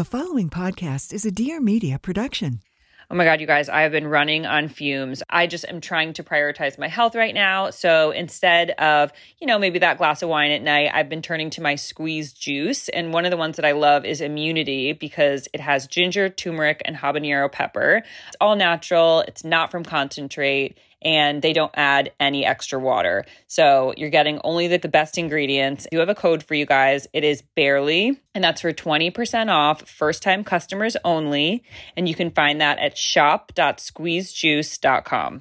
The following podcast is a Dear Media production. Oh my God, you guys, I have been running on fumes. I just am trying to prioritize my health right now. So instead of, you know, maybe that glass of wine at night, I've been turning to my squeezed juice. And one of the ones that I love is Immunity because it has ginger, turmeric, and habanero pepper. It's all natural, it's not from concentrate and they don't add any extra water. So you're getting only the, the best ingredients. I do have a code for you guys. It is barely, and that's for 20% off first time customers only. And you can find that at shop.squeezedjuice.com.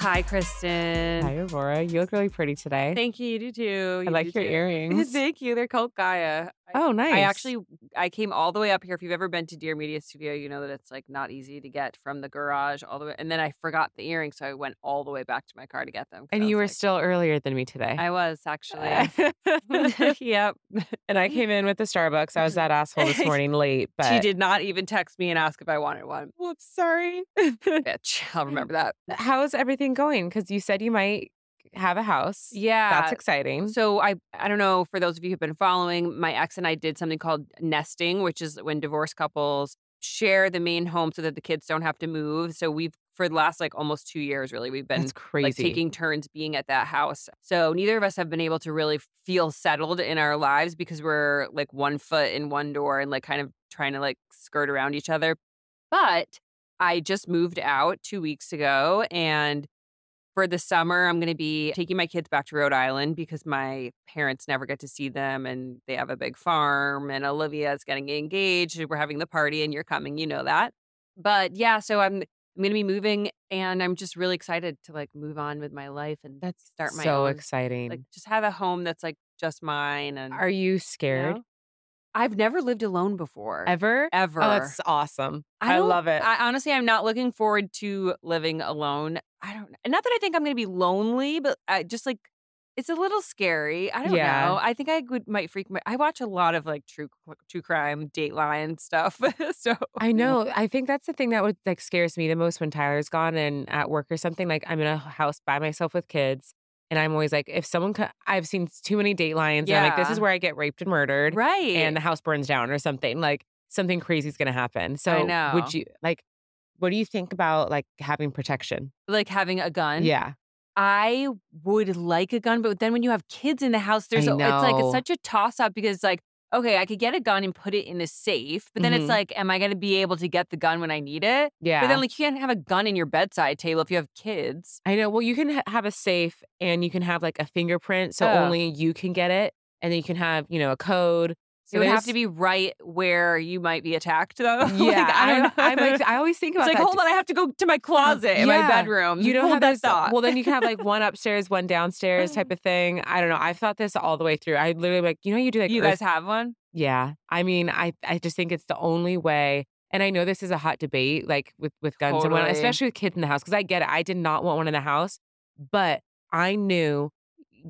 Hi, Kristen. Hi, Aurora. You look really pretty today. Thank you. You do too. I You like do your too. earrings. Thank you. They're called Gaia. Oh, nice. I actually I came all the way up here. If you've ever been to Dear Media Studio, you know that it's like not easy to get from the garage all the way. And then I forgot the earrings, so I went all the way back to my car to get them. And you were like- still earlier than me today. I was actually. yep. and I came in with the Starbucks. I was that asshole this morning late, but She did not even text me and ask if I wanted one. Whoops, sorry. Bitch, I'll remember that. How's everything going? Because you said you might have a house. Yeah. That's exciting. So I I don't know for those of you who've been following, my ex and I did something called nesting, which is when divorced couples share the main home so that the kids don't have to move. So we've for the last like almost 2 years really we've been That's crazy. like taking turns being at that house. So neither of us have been able to really feel settled in our lives because we're like one foot in one door and like kind of trying to like skirt around each other. But I just moved out 2 weeks ago and for the summer, I'm going to be taking my kids back to Rhode Island because my parents never get to see them and they have a big farm. And Olivia is getting engaged. We're having the party and you're coming. You know that. But yeah, so I'm. I'm going to be moving and I'm just really excited to like move on with my life and That's start my so own, exciting. like just have a home that's like just mine and Are you you scared know? I've never lived alone before. ever? Oh, ever. Oh, that's awesome. I, don't- love it. I honestly, I'm not looking forward to living alone. I don't. Know. Not that I think I'm going to be lonely, but I just like it's a little scary. I don't Yeah. know. I think I would might freak. My, I watch a lot of like true true crime, Dateline stuff. so I know. I think that's the thing that would like scares me the most when Tyler's gone and at work or something. Like I'm in a house by myself with kids, and I'm always like, if someone, co- I've seen too many Datelines. And I'm like, this is where I get raped and murdered, right. and the house burns down or something. Like something crazy is gonna happen. So know. would you like? What do you think about like having protection? like having a gun. Yeah, I would like a gun, but then when you have kids in the house, there's I a, it's like it's such a toss up because like okay, I could get a gun and put it in a safe, but then Mhm. it's like, am I going to be able to get the gun when I need it? yeah. But then like you can't have a gun in your bedside table if you have kids. I know. Well, you can ha- have a safe, and you can have like a fingerprint, so Oh. only you can get it, and then you can have you know a code. So it would have to be right where you might be attacked, though. Like, Yeah, I. I, like, I always think it's about like, that. hold on, I have to go to my closet in my bedroom. You don't Hold have that this. thought. Well, then you can have like one upstairs, one downstairs type of thing. I don't know. I've thought this all the way through. I literally like, you know, you do like you earth- guys have one. Yeah. I mean, I I just think it's the only way. And I know this is a hot debate, like with with guns and whatnot, Totally. especially with kids in the house, because I get it. I did not want one in the house, but I knew,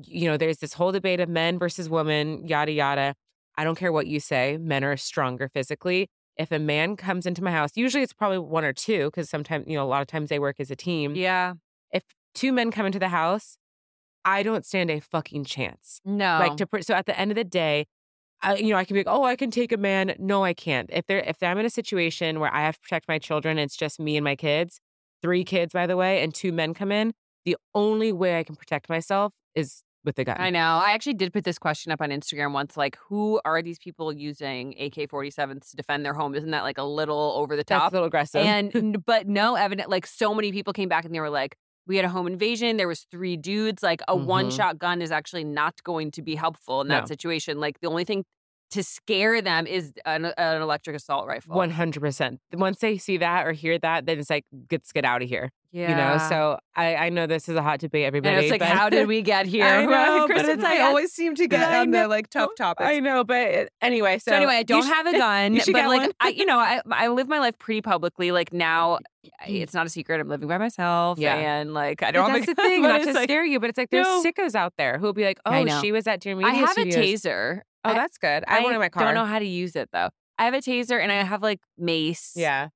you know, there's this whole debate of men versus women, yada yada. I don't care what you say. Men are stronger physically. If a man comes into my house, usually it's probably one or two, because sometimes, you know, a lot of times they work as a team. Yeah. If two men come into the house, I don't stand a fucking chance No. like to so at the end of the day I, you know i can be like oh i can take a man no i can't if they're if i'm in a situation where i have to protect my children it's just me and my kids three kids by the way and two men come in the only way i can protect myself is with the gun I know. I actually did put this question up on Instagram once like, who are these people using AK 47s to defend their home? Isn't that like a little over the that's top? a little aggressive and but no evident like so many people came back and they were like we had a home invasion there was three dudes like a Mhm. one shot gun is actually not going to be helpful in that No. situation like the only thing to scare them is an, an electric assault rifle 100% once they see that or hear that then it's like let's get out of here yeah you know so i i know this is a hot debate everybody and it's like but- how did we get here I know, but it's I always seem to get on the like tough topics i know but anyway so, So, anyway, I don't sh- have a gun, you should but get like one. I, you know, I I live my life pretty publicly. Like now, mm. it's not a secret. I'm living by myself, Yeah. and like I don't. that's have the a gun, thing, not to like, scare you, but it's like there's No. sickos out there who'll be like, "Oh, she was at Dear I Media have a taser. Oh, that's good. I have one in my car. don't know how to use it though. I have a taser and I have like mace. Yeah,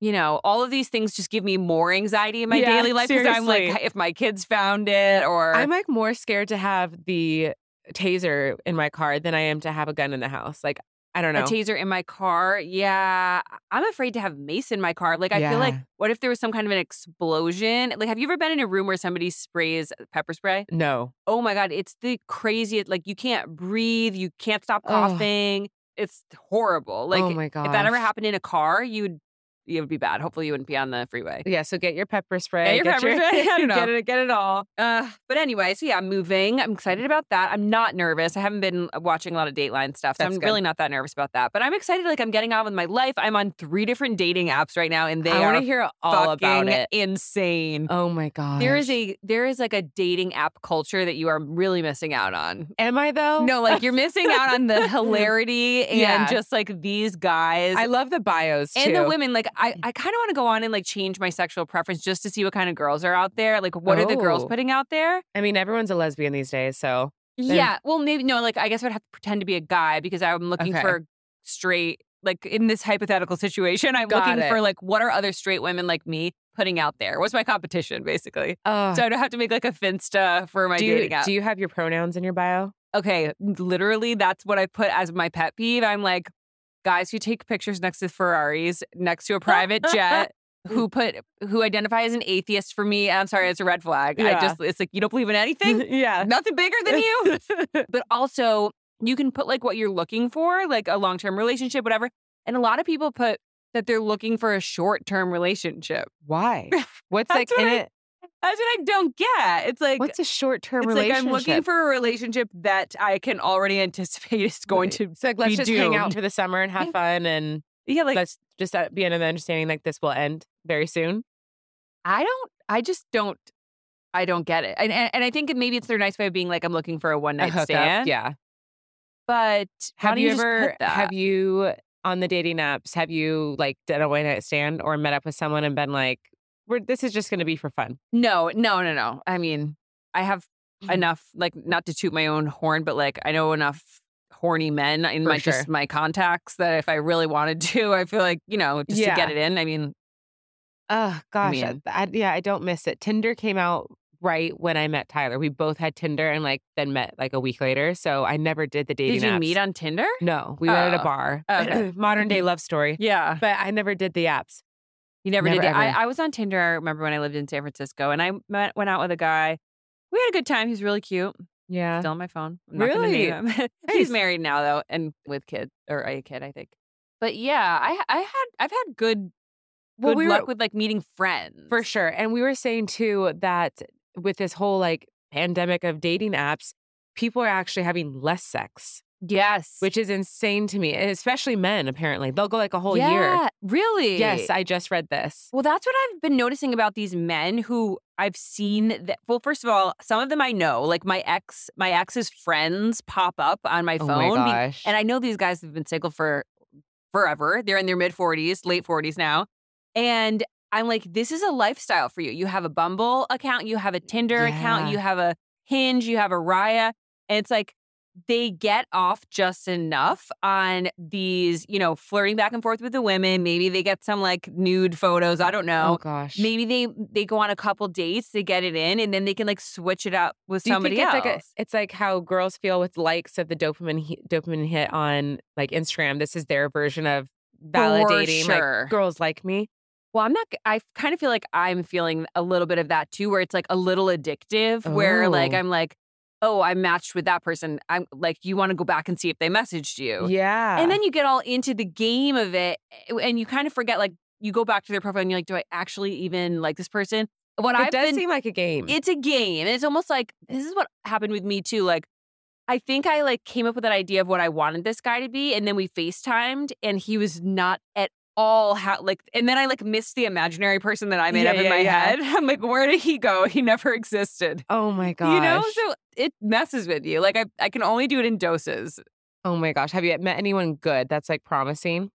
you know, all of these things just give me more anxiety in my Yeah, daily life because I'm like, if my kids found it or I'm like more scared to have the taser in my car than I am to have a gun in the house. Like, I don't know. a taser in my car. Yeah, I'm afraid to have mace in my car. Like, I feel like, what if there was some kind of an explosion? Like, have you ever been in a room where somebody sprays pepper spray? no. Oh my god, it's the craziest. Like, you can't breathe, you can't stop Ugh. coughing. It's horrible. Oh like, oh my god. if that ever happened in a car, you would it would be bad. Hopefully, you wouldn't be on the freeway. Yeah, so get your pepper spray. your pepper spray. I don't know. Get it, get it all. Uh, but anyway, so yeah, I'm moving. I'm excited about that. I'm not nervous. I haven't been watching a lot of Dateline stuff, so That's I'm good. really not that nervous about that. But I'm excited. Like I'm getting on with my life. I'm on three different dating apps right now, and they I are want to hear all about it. insane. Oh my god. There is a there is like a dating app culture that you are really missing out on. Am I though? No, like you're missing out on the hilarity and Yeah. just like these guys. I love the bios too. and the women, like I, I kind of want to go on and like change my sexual preference just to see what kind of girls are out there. Like, what are the girls Oh. putting out there? I mean, everyone's a lesbian these days, so Then- Yeah. Well, maybe no. Like, I guess I'd have to pretend to be a guy because I'm looking Okay. for straight. Like in this hypothetical situation, I'm Got looking it. for like what are other straight women like me putting out there? What's my competition, basically? uh, So I don't have to make like a finsta for my do you dating app. do you have your pronouns in your bio? okay, literally, that's what I put as my pet peeve. I'm like, guys who take pictures next to Ferraris, next to a private jet. Who put who identify as an atheist for me? I'm sorry, it's a red flag. I just it's like you don't believe in anything, yeah. nothing bigger than you. but also you can put like what you're looking for, like a long term relationship, whatever. And a lot of people put that they're looking for a short term relationship. Why? What's like what in I- it? That's what I don't get. It's like What's a short term it's relationship? like I'm looking for a relationship that I can already anticipate is going Right. to. It's like let's be just hang out doomed. for the summer and have fun and Yeah, like let's just uh, be in an understanding like this will end very soon. I don't. I just don't. I don't get it. And and, and I think maybe it's their nice way of being like I'm looking for a one night stand. Yeah. But Have don't you ever have you on the dating apps, have you like done a one night stand or met up with someone and been like, We're this is just gonna be for fun? No, no, no, no. I mean, I have Mm-hmm. enough, like, not to toot my own horn, but like, I know enough horny men in For my sure. just my contacts that if I really wanted to, I feel like you know, just to get it in. I mean, Oh gosh. I mean- I, yeah, I don't miss it. Tinder came out right when I met Tyler. We both had Tinder and like then met like a week later. So I never did the dating did you apps. meet on Tinder? No, we met at a Oh, bar. okay. Modern day love story. Yeah, But I never did the apps. You never, Never, did. I. I was on Tinder. I remember when I lived in San Francisco, and I met, went out with a guy. We had a good time. He's really cute. Yeah. Still on my phone. I'm not Really? name him. He's married now though, and with kids or a kid, I think. But yeah, I I had I've had good Well, good we luck were- with like meeting friends For sure. And we were saying too that with this whole like pandemic of dating apps, people are actually having less sex, Yes, which is insane to me, and especially men, apparently. They'll go like a whole year. yeah, Really? Yes, I just read this. Well, that's what I've been noticing about these men who I've seen that well, first of all, some of them I know, like my ex, my ex's friends pop up on my Oh phone. my be- gosh. and I know these guys have been single for forever. They're in their mid 40s, late 40s now. And I'm like, this is a lifestyle for you. You have a Bumble account, you have a Tinder account, you have a Hinge, you have a Raya. And it's like they get off just enough on these, you know, flirting back and forth with the women. Maybe they get some like nude photos. I don't oh know. oh gosh. Maybe they they go on a couple dates to get it in, and then they can like switch it up with Do somebody think it's else. like a, it's like how girls feel with likes of the dopamine hit, dopamine hit on like Instagram. This is their version of validating sure. like girls like me. Well, I'm not. I kind of feel like I'm feeling a little bit of that too, where it's like a little addictive. Where like Oh. I'm like, oh, I matched with that person. I'm like, you want to go back and see if they messaged you, Yeah. and then you get all into the game of it, eh, and you kind of forget. Like, you go back to their profile and you're like, do I actually even like this person? What it I've does been, seem like a game. it's a game, and it's almost like this is what happened with me too. Like. I think I like came up with an idea of what I wanted this guy to be, and then we FaceTimed, and he was not at all how like. And then I like missed the imaginary person that I made Yeah, up in yeah, my yeah. head. I'm like, where did he go? He never existed. oh my god. You know, so it messes with you. Like I, I can only do it in doses. oh my gosh. Have you met anyone good that's like promising?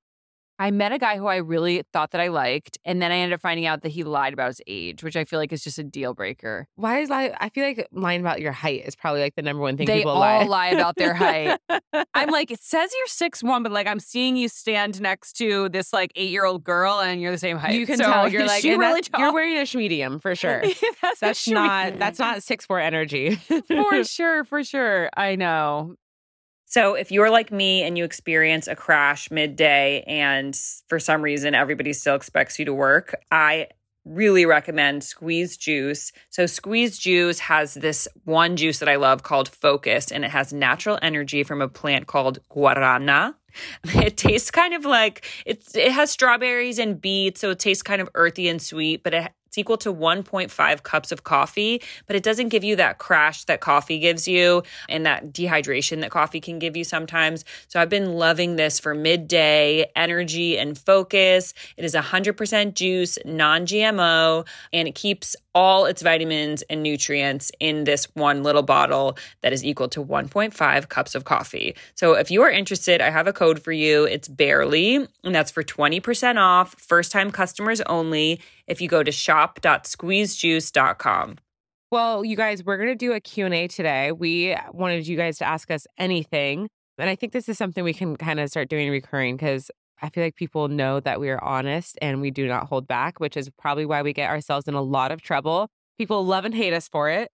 I met a guy who I really thought that I liked, and then I ended up finding out that he lied about his age, which I feel like is just a deal breaker. Why is lie? I feel like lying about your height is probably like the number one thing They people all lie. lie about their height. I'm like, it says you're six one, but like I'm seeing you stand next to this like eight year old girl, and you're the same height. you can So, tell you're like she really that's- you're wearing a medium for sure. that's That's not that's not six four energy. for sure, for sure. I know. So, if you're like me and you experience a crash midday and for some reason everybody still expects you to work, I really recommend Squeezed Juice. So, Squeezed Juice has this one juice that I love called Focus, and it has natural energy from a plant called guarana. It tastes kind of like it's it has strawberries and beets, so it tastes kind of earthy and sweet, but it, it's equal to 1.5 cups of coffee, but it doesn't give you that crash that coffee gives you and that dehydration that coffee can give you sometimes. So I've been loving this for midday energy and focus. It is 100% juice, non GMO, and it keeps all its vitamins and nutrients in this one little bottle that is equal to 1.5 cups of coffee. So if you are interested, I have a code for you. It's barely, and that's for 20% off, first time customers only. If you go to shop.squeezedjuice.com. Well, you guys, we're going to do a Q&A today. We wanted you guys to ask us anything. And I think this is something we can kind of start doing recurring because I feel like people know that we are honest and we do not hold back, which is probably why we get ourselves in a lot of trouble. People love and hate us for it.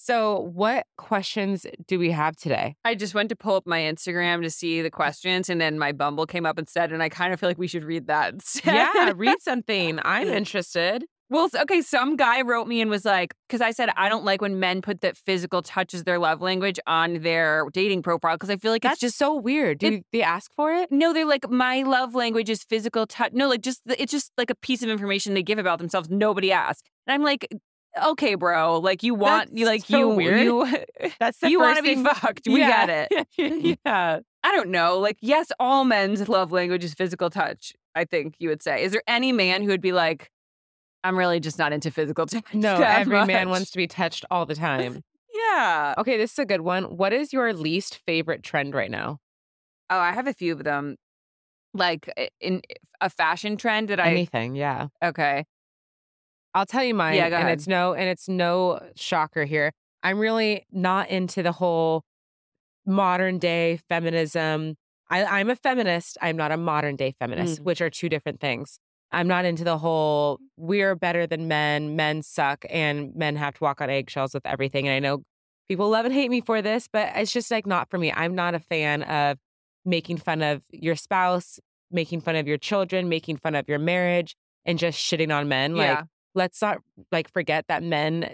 So, what questions do we have today? I just went to pull up my Instagram to see the mm. questions, and then my Bumble came up instead, and I kind of feel like we should read that. instead. yeah, read something. I'm interested. Well, okay, some guy wrote me and was like, because I said I don't like when men put that physical touch as their love language on their dating profile because I feel like That's it's just so weird. Do it- they ask for it? no, they're like my love language is physical touch. No, like just it's just like a piece of information they give about themselves. Nobody asked, and I'm like, okay, bro, like you want you like so you weird. you That's you want to be fucked. We Yeah. get it. yeah. I don't know. Like, yes, all men's love language is physical touch. I think you would say. Is there any man who would be like, I'm really just not into physical touch? No, every man wants to be touched all the time. Yeah. Okay, this is a good one. What is your least favorite trend right now? Oh, I have a few of them. Like in a fashion trend that I Anything, yeah. okay. I'll tell you mine. Yeah, go and it's no and it's no shocker here. I'm really not into the whole modern day feminism. I, I'm a feminist. I'm not a modern day feminist, Mm. which are two different things. I'm not into the whole we're better than men, men suck, and men have to walk on eggshells with everything. And I know people love and hate me for this, but it's just like not for me. I'm not a fan of making fun of your spouse, making fun of your children, making fun of your marriage, and just shitting on men. Like, let's not like forget that men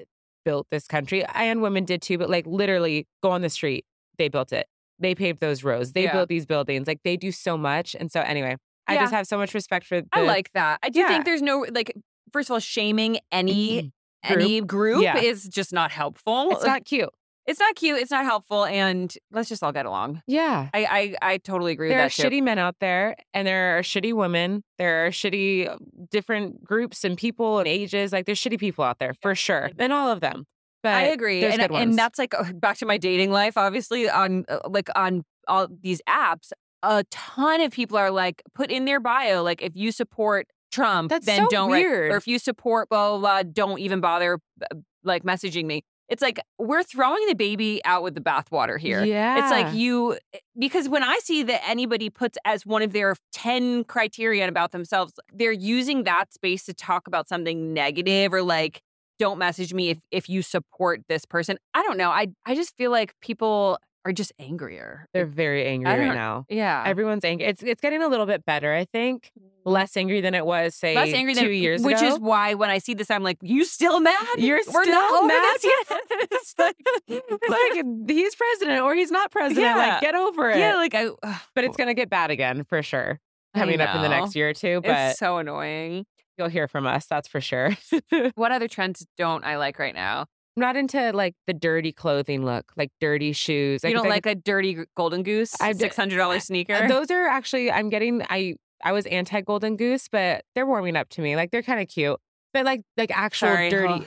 built this country and women did too, but like literally go on the street, they built it. They paved those roads. They Yeah. built these buildings. Like they do so much. And so anyway, I Yeah. just have so much respect for the, I like that. I do Yeah. think there's no like first of all, shaming any any group Yeah. is just not helpful. it's not cute. it's not cute, it's not helpful, and let's just all get along. Yeah. I I, I totally agree There are with that too. shitty men out there and there are shitty women. There are shitty uh, different groups and people and ages. Like there's shitty people out there for sure. And all of them. But I agree, and good ones. and that's like back to my dating life. Obviously, on uh, like on all these apps, a ton of people are like put in their bio like if you support Trump, That's then so don't write- or if you support blah blah blah, don't even bother uh, like messaging me. It's like we're throwing the baby out with the bathwater here. Yeah. It's like you because when I see that anybody puts as one of their 10 criterion about themselves, they're using that space to talk about something negative or like don't message me if if you support this person. I don't know. I I just feel like people are just angrier. they're very angry right now. yeah. Everyone's angry. It's it's getting a little bit better, I think. Mm. Less angry than it was, say, Less angry two than years which ago. is why when I see this, I'm like, "You still mad? You're We're still mad? yet." it's like, like he's president or he's not president. Yeah. Like, get over it. yeah, like I. but it's gonna get bad again for sure. Coming up in the next year or two. But it's so annoying. you'll hear from us, that's for sure. What other trends don't I like right now? Not into like the dirty clothing look, like dirty shoes. You I don't I like a dirty golden goose, six hundred Uh, sneaker. Those are actually I'm getting I I was anti golden goose, but they're warming up to me. Like they're kind of cute. But like like actual Sorry, dirty.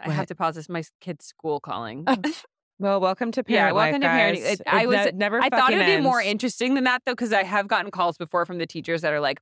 I What? have to pause this. My kid's school calling. Well, welcome to Yeah, welcome to life, parenting. guys. It- I was- ne- never. I thought it fucking would be more interesting than that though, because I have gotten calls before from the teachers that are like,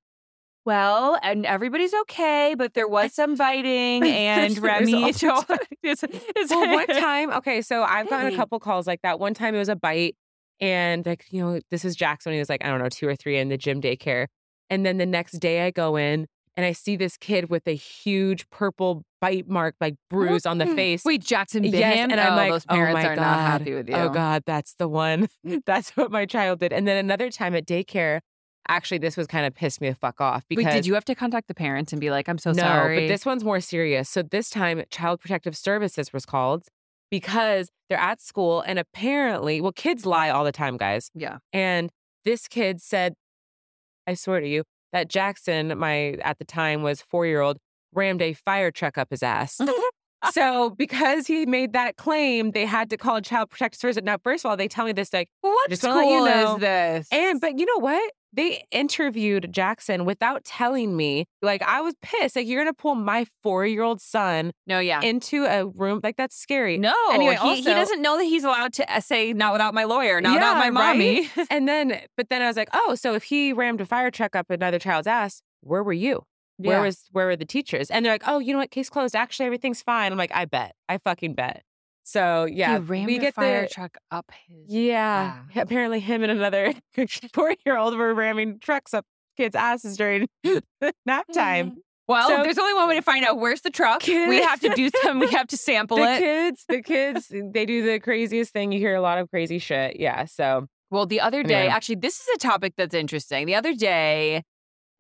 Well, and everybody's okay, but there was some biting, and Remy told. it's, it's, well, one time, okay, so I've gotten a couple calls like that. One time it was a bite, and like, you know, this is Jackson he was like, I don't know, two or three in the gym daycare. And then the next day I go in and I see this kid with a huge purple bite mark, like oh, bruise on the mm. face. Wait, Jackson bit Yes, him, and I'm Oh, like, those oh my are God. not happy with oh you. Oh God, that's the one. Mm. that's what my child did. And then another time at daycare, actually, this was kind of pissed me the fuck off because Wait, did you have to contact the parents and be like, "I'm so no, sorry"? but this one's more serious. So this time, Child Protective Services was called because they're at school and apparently, well, kids lie all the time, guys. yeah. And this kid said, I swear to you, that Jackson, my at the time was four year old, rammed a fire truck up his ass. so because he made that claim, they had to call Child Protective Services. Now, first of all, they tell me this like, What just school let you know. is this? and but you know what? They interviewed Jackson without telling me. Like I was pissed. Like you're gonna pull my four year old son no, yeah. into a room like that's scary. no, Anyway, he, he doesn't know that he's allowed to uh, say "not without my lawyer," not without my mommy. and then, but then I was like, oh, so if he rammed a fire truck up another child's ass, where were you? Where Yeah. was where were the teachers? And they're like, oh, you know what? Case closed. Actually, everything's fine. I'm like, I bet. I fucking bet. So yeah, we a get fire the truck up his. yeah. Apparently, him and another four year old were ramming trucks up kids' asses during nap time. Mm-hmm. Well, So- there's only one way to find out where's the truck. We have to do some. We have to sample The it. kids, the kids, they do the craziest thing. You hear a lot of crazy shit. Yeah. So Well, the other day, Anyway. actually, this is a topic that's interesting. The other day,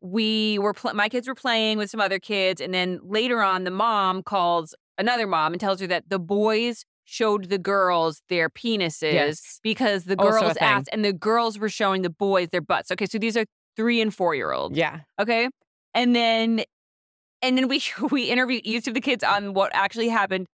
we were pl- my kids were playing with some other kids, and then later on, the mom calls another mom and tells her that the boys showed the girls their penises Yes. because the girls asked, and the girls were showing the boys their butts. Okay, so these are three and four year olds. yeah. Okay, and then and then we we interview each of the kids on what actually happened.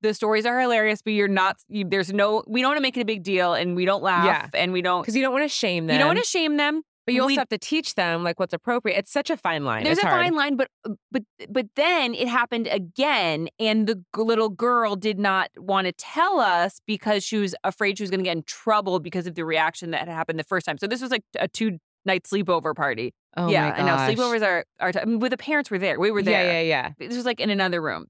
The stories are hilarious, but you're not. You, there's no. We don't want to make it a big deal, and we don't laugh, Yeah. and we don't. Because you don't want to shame them. You don't want to shame them. But you also we- have to teach them like what's appropriate. It's such a fine line. There's it's a hard. fine line, but uh, but but then it happened again, and the g- little girl did not want to tell us because she was afraid she was going to get in trouble because of the reaction that had happened the first time. So this was like a two night sleepover party. Oh yeah, my I know. gosh. Sleepovers are are. T- I mean, with the parents were there. We were there. Yeah, yeah, yeah. This was like in another room.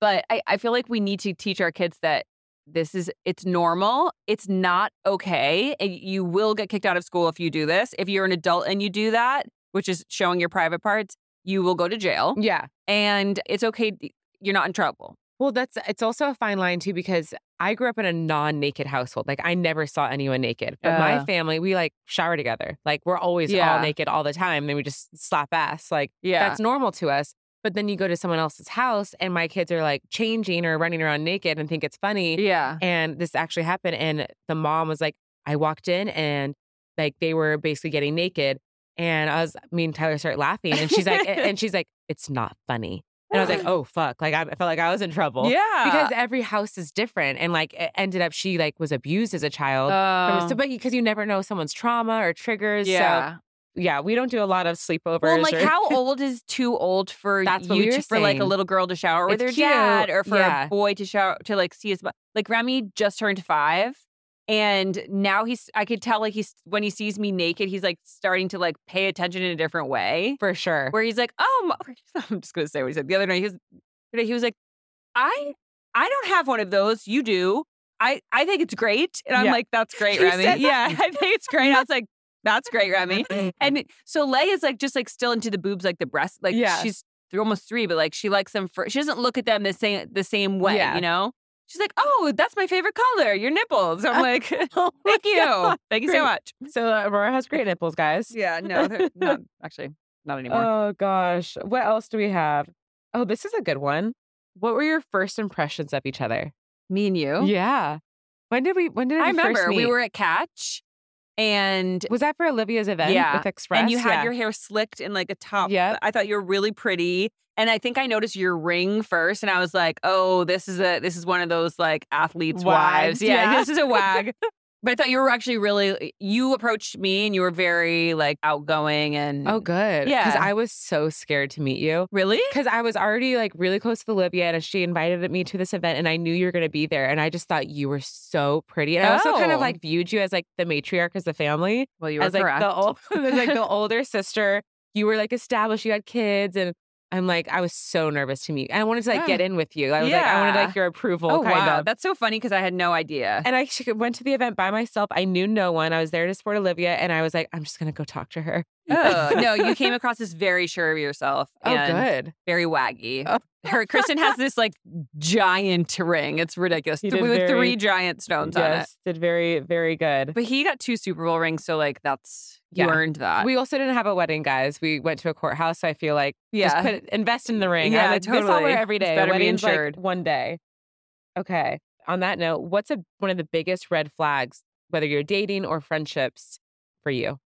But I, I feel like we need to teach our kids that this is it's normal. It's not okay. You will get kicked out of school if you do this. If you're an adult and you do that, which is showing your private parts, you will go to jail. Yeah. And it's okay. You're not in trouble. Well, that's it's also a fine line too because I grew up in a non-naked household. Like I never saw anyone naked. But my Uh. family, we like shower together. Like we're always Yeah. all naked all the time. Then we just slap ass. Like Yeah. that's normal to us. But then you go to someone else's house and my kids are like changing or running around naked and think it's funny. yeah. And this actually happened. And the mom was like, I walked in and like they were basically getting naked. And I was, me and Tyler started laughing. And she's like, and she's like, it's not funny. And I was like, oh, fuck. Like I, felt like I was in trouble. yeah. Because every house is different. And like it ended up, she like was abused as a child. from- Oh, so, but because you never know someone's trauma or triggers. yeah. So yeah, we don't do a lot of sleepovers. Well, like or- how old is too old for That's you to, for like a little girl to shower with It's her cute, dad or for yeah. a boy to shower to like see his butt? Like Remy just turned five. And now he's, I could tell like he's, when he sees me naked, he's like starting to like pay attention in a different way. for sure. Where he's like, oh, mo-" I'm just going to say what he said. The other night, he was, he was like, I, I don't have one of those. You do. I, I think it's great. And I'm Yeah. like, that's great, Remy. that? Yeah, I think it's great. I was like, that's great, Remy. And so Lay is like just like still into the boobs, like the breast. Like Yeah. she's th- almost three, but like she likes them for. She doesn't look at them the same the same way. Yeah. You know. She's like, oh, that's my favorite color, your nipples. I'm like, Oh thank you, God. thank you Great. so much. So uh, Aurora has great nipples, guys. Yeah, no, they're not actually not anymore. Oh gosh. What else do we have? Oh, this is a good one. What were your first impressions of each other? Me and you. Yeah. When did we when did I remember we were at Catch, and Was that for Olivia's event Yeah. with Express? and you had Yeah. your hair slicked in like a top. Yeah. I thought you were really pretty. And I think I noticed your ring first, and I was like, "Oh, this is a this is one of those like athletes' Wags, wives. Yeah, yeah. this is a wag." But I thought you were actually really. You approached me, and you were very like outgoing oh, and Oh, good. Yeah. Because I was so scared to meet you. really. Because I was already like really close with Olivia and she invited me to this event and I knew you were going to be there. And I just thought you were so pretty. And I also kind Oh. of like viewed you as like the matriarch as the family. Well, you were as like correct. the old, like the older sister. you were like established, you had kids, and I'm like, I was so nervous to meet. I wanted to like get in with you. I was like, I wanted like your approval, Oh kind wow, of. that's so funny because I had no idea. and I went to the event by myself. I knew no one. I was there to support Olivia, and I was like, I'm just gonna go talk to her. Oh no, you came across as very sure of yourself. Oh, and good. Very waggy. Oh. Her Kristen has this like giant ring. It's ridiculous. He Th- did with very- three giant stones on it. Yes, did very, very good. But he got two Super Bowl rings, so like that's you Yeah. earned that. we also didn't have a wedding, guys. We went to a courthouse, so I feel like yeah. just put invest in the ring. I Yeah, like, This I'll totally. wear every It's day. better be Wedding's like insured. one day. Okay. On that note, what's a one of the biggest red flags, whether you're dating or friendships, for you?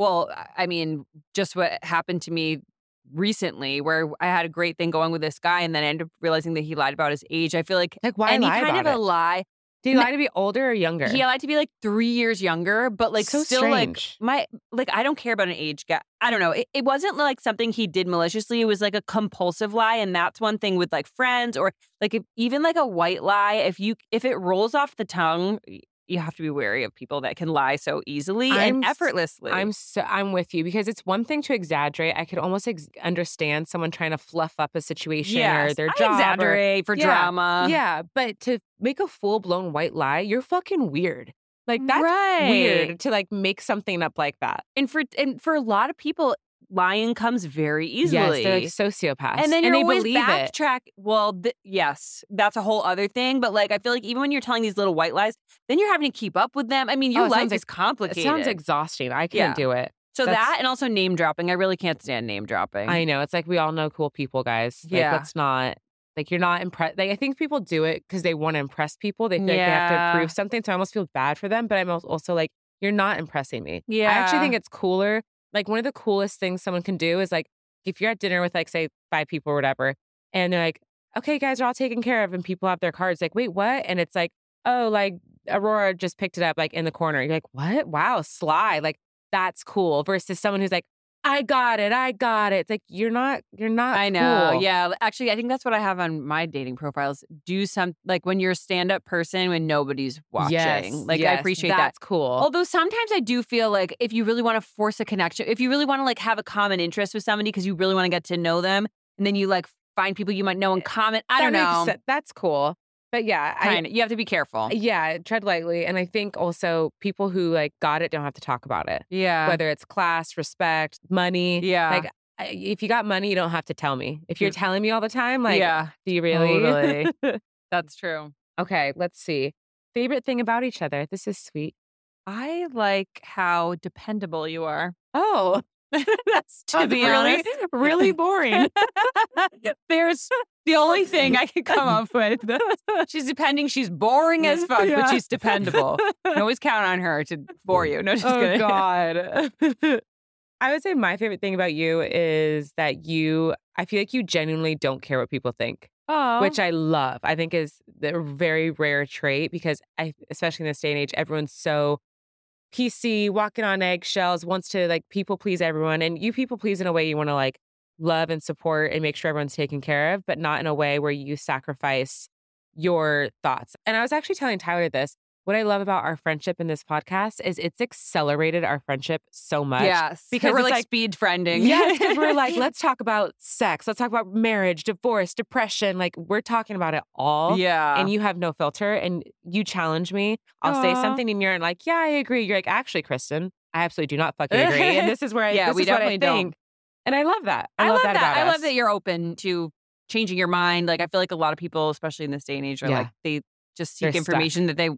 Well, I- mean, just what happened to me recently, where I had a great thing going with this guy, and then I ended up realizing that he lied about his age. I feel like Like why any lie kind of a lie. Did he lie to be older or younger? He lied to be like three years younger, but like So still like my like I don't care about an age gap. I don't know. It, it wasn't like something he did maliciously. It was like a compulsive lie, and that's one thing with like friends or like if, even like a white lie. If you if it rolls off the tongue, you have to be wary of people that can lie so easily I'm and effortlessly. I'm so I'm with you because it's one thing to exaggerate. I could almost ex- understand someone trying to fluff up a situation or Yes, their I job. or- for Yeah, drama. yeah, but to make a full blown white lie, you're fucking weird. Like that's right. weird to like make something up like that. And for and for a lot of people, lying comes very easily. Yes, they're like sociopaths, and then you're they always believe it. backtrack. Well, th- yes, that's a whole other thing. But like, I feel like even when you're telling these little white lies, then you're having to keep up with them. I mean, your Oh, life sounds is complicated. It sounds exhausting. I can't Yeah. do it. so that's- that and also name dropping. I really can't stand name dropping. I know. It's like we all know cool people, guys. Like, Yeah. let's not like you're not impressed. Like I think people do it because they want to impress people. They feel like they have to prove something. So I almost feel bad for them. But I'm also like, you're not impressing me. Yeah. I actually think it's cooler. Like one of the coolest things someone can do is like if you're at dinner with like say five people or whatever, and they're like, okay, guys are all taken care of, and people have their cards. Like, wait, what? And it's like, oh, like Aurora just picked it up like in the corner. You're like, what? Wow, sly. Like that's cool. Versus someone who's like, I got it. I got it. It's like you're not. You're not. I know. cool. Yeah. Actually, I think that's what I have on my dating profiles. Do some like when you're a stand up person when nobody's watching. Yes, like I yes, appreciate that. That's cool. Although sometimes I do feel like if you really want to force a connection, if you really want to like have a common interest with somebody because you really want to get to know them, and then you like find people you might know in eh, common. I That don't know. sen- That's cool. But yeah, Kind of. You have to be careful. yeah, tread lightly. And I think also people who like got it don't have to talk about it. Yeah. Whether it's class, respect, money. Yeah. Like if you got money, you don't have to tell me. If you're telling me all the time, like, yeah. do you really? Totally. That's true. okay, let's see. Favorite thing about each other. This is sweet. I like how dependable you are. Oh, That's to be really, honest. really boring. There's the only thing I could come up with. She's depending. She's boring as fuck, Yeah. but she's dependable. You always count on her to bore you. No, just oh kidding. God. I would say my favorite thing about you is that you. I feel like you genuinely don't care what people think. Oh, which I love. I think is a very rare trait because I, especially in this day and age, everyone's so PC, walking on eggshells, wants to like people please everyone, and you people please in a way you want to like love and support and make sure everyone's taken care of, but not in a way where you sacrifice your thoughts. And I was actually telling Tyler this. What I love about our friendship in this podcast is it's accelerated our friendship so much. yes, because we're like, like- speed friending. Yes, because we're like, let's talk about sex. Let's talk about marriage, divorce, depression. Like, we're talking about it all. yeah, And you have no filter and you challenge me. I'll say something and you're like, yeah, I agree. You're like, actually, Kristen, I absolutely do not fucking agree. And this is where I, Yeah, this we is what I definitely don't. And I love that. I, I, love, love that, about I us. love that you're open to changing your mind. Like I feel like a lot of people, especially in this day and age, are Yeah. like they just They're seek stuck. information that they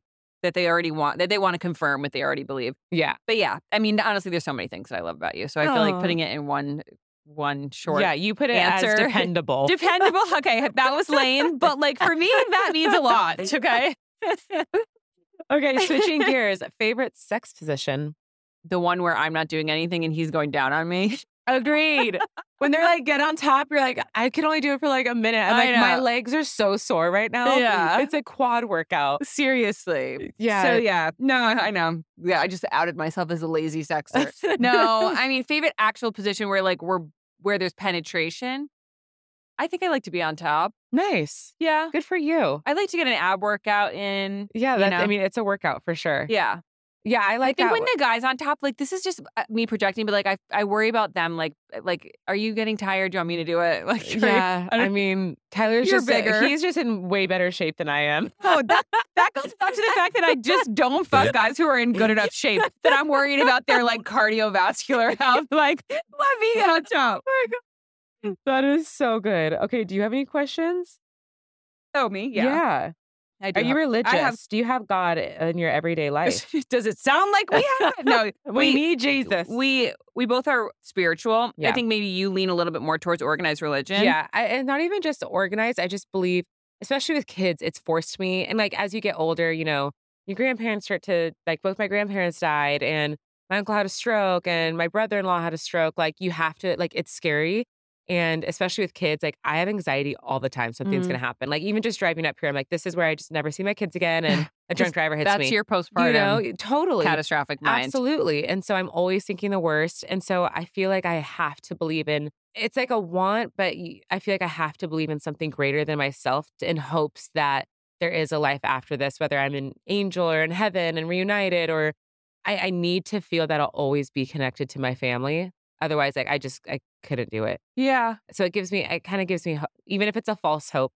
that they already want that they want to confirm what they already believe. Yeah. But yeah, I mean, honestly, there's so many things that I love about you. So I feel like oh. putting it in one one short. Yeah. You put it answer. as dependable. Dependable. Okay, that was lame, but like for me, that means a lot. Okay. okay. Switching gears. Favorite sex position. The one where I'm not doing anything and he's going down on me. Agreed. When they're like, get on top, you're like, I can only do it for like a minute. I'm I like, my legs are so sore right now. Yeah. It's a quad workout. Seriously. Yeah. So yeah, no, I know. Yeah, I just outed myself as a lazy sexer. no, I mean favorite actual position where like we're where there's penetration. I think I like to be on top. Nice. Yeah. Good for you. I like to get an ab workout in. Yeah, You know? I mean, it's a workout for sure. Yeah. Yeah, I like. I think when the guy's on top, like this is just uh, me projecting, but like I, I worry about them. Like, uh, like, are you getting tired? Do you want me to do it? Like, yeah, I I, mean, Tyler's just a- bigger. he's just in way better shape than I am. Oh, that, that goes back to the fact that I just don't fuck guys who are in good enough shape that I'm worried about their like cardiovascular health. Like, let me get on top. that is so good. Okay, do you have any questions? Oh, me? I do. Are you have- religious? Have- do you have God in your everyday life? Does it sound like we have? No, we, need Jesus. We we both are spiritual. I think maybe you lean a little bit more towards organized religion. Yeah, I, and not even just organized. I just believe, especially with kids, it's forced me. And like as you get older, you know, your grandparents start to like both my grandparents died, and my uncle had a stroke, and my brother in law had a stroke. Like you have to like it's scary. And especially with kids, like I have anxiety all the time. Something's Mm. gonna happen. Like even just driving up here, I'm like, this is where I just never see my kids again. And a drunk driver hits That's me. That's your postpartum you know, totally catastrophic mind. Absolutely. And so I'm always thinking the worst. And so I feel like I have to believe in it's like a want, but I feel like I have to believe in something greater than myself in hopes that there is a life after this, whether I'm an angel or in heaven and reunited, or I, I need to feel that I'll always be connected to my family. Otherwise, like I just I couldn't do it. Yeah. So it gives me, it kind of gives me, even if it's a false hope.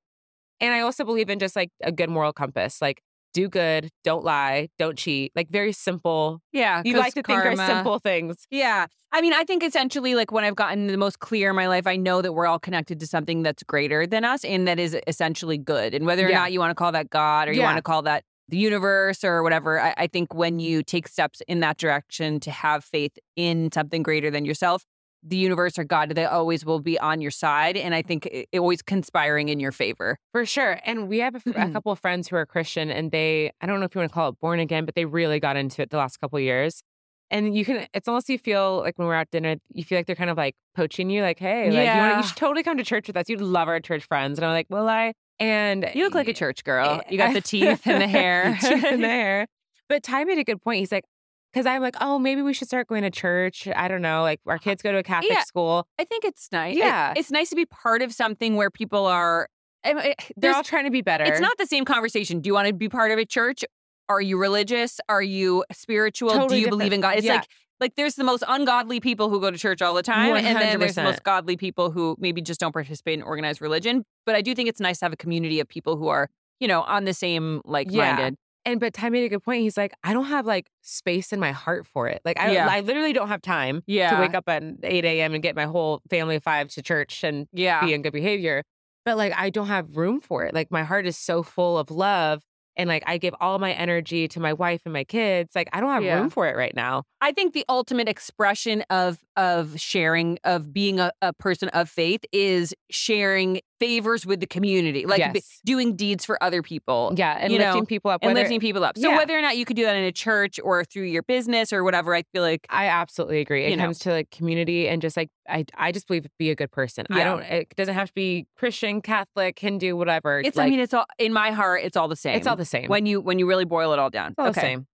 And I also believe in just like a good moral compass, like do good, don't lie, don't cheat, like very simple. Yeah. You like to think karma- are simple things. Yeah. I mean, I think essentially, like when I've gotten the most clear in my life, I know that we're all connected to something that's greater than us and that is essentially good. And whether or Yeah. not you want to call that God or you Yeah. want to call that the universe or whatever, I, I think when mm-hmm. you take steps in that direction to have faith in something greater than yourself, the universe or God, they always will be on your side. And I think it, it always conspiring in your favor. For sure. And we have a couple of friends who are Christian and they, I don't know if you want to call it born again, but they really got into it the last couple of years. And you can, it's almost you feel like when we're at dinner, you feel like they're kind of like poaching you, like, hey, like, you, Yeah. wanna, you should totally come to church with us. You'd love our church friends. And I'm like, will I? And You look like a church girl. eh, You got the teeth and the hair. teeth and the hair. But Ty made a good point. He's like, because I'm like, oh, maybe we should start going to church. I don't know. Like our uh-huh. kids go to a Catholic Yeah. school. I think it's nice. It- Yeah. it's nice to be part of something where people are. Mean, it- They're all trying to be better. It's not the same conversation. Do you want to be part of a church? Are you religious? Are you spiritual? Do Totally you believe in. God? It's Yeah. like like there's the most ungodly people who go to church all the time, and then there's the most godly people who maybe just don't participate in organized religion. But I do think it's nice to have a community of people who are you know on the same like minded. And but Ty made a good point. He's like, I don't have like space in my heart for it. Like I, Yeah. I literally don't have time Yeah. to wake up at 8 a.m. and get my whole family of five to church and Yeah, be in good behavior. But like I don't have room for it. Like my heart is so full of love. And like I give all my energy to my wife and my kids. Like I don't have Yeah. room for it right now. I think the ultimate expression of of sharing of being a, a person of faith is sharing favors with the community, like b- doing deeds for other people. Yeah. And lifting know, people up. and whether- lifting people up. So Yeah. whether or not you could do that in a church or through your business or whatever, I feel like I absolutely agree. It know. comes to like community and just like I I just believe be a good person. I don't it doesn't have to be Christian, Catholic, Hindu, whatever. it's. like, I mean, it's all in my heart. It's all the same. it's all the same. when you when you really boil it all down. It's all okay, the same.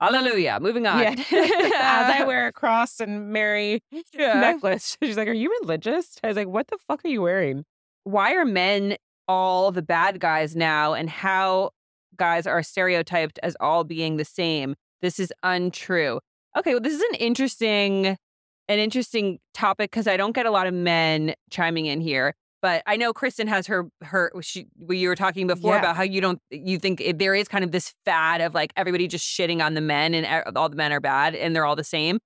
hallelujah. Moving on. Yeah. As I wear a cross and Mary Yeah. necklace. She's like, Are you religious? I was like, What the fuck are you wearing? Why are men all the bad guys now and how guys are stereotyped as all being the same? This is untrue. Okay well this is an interesting an interesting topic because i don't get a lot of men chiming in here but i know kristen has her her she you were talking before Yeah. about how you don't you think it, there is kind of this fad of like everybody just shitting on the men and all the men are bad and they're all the same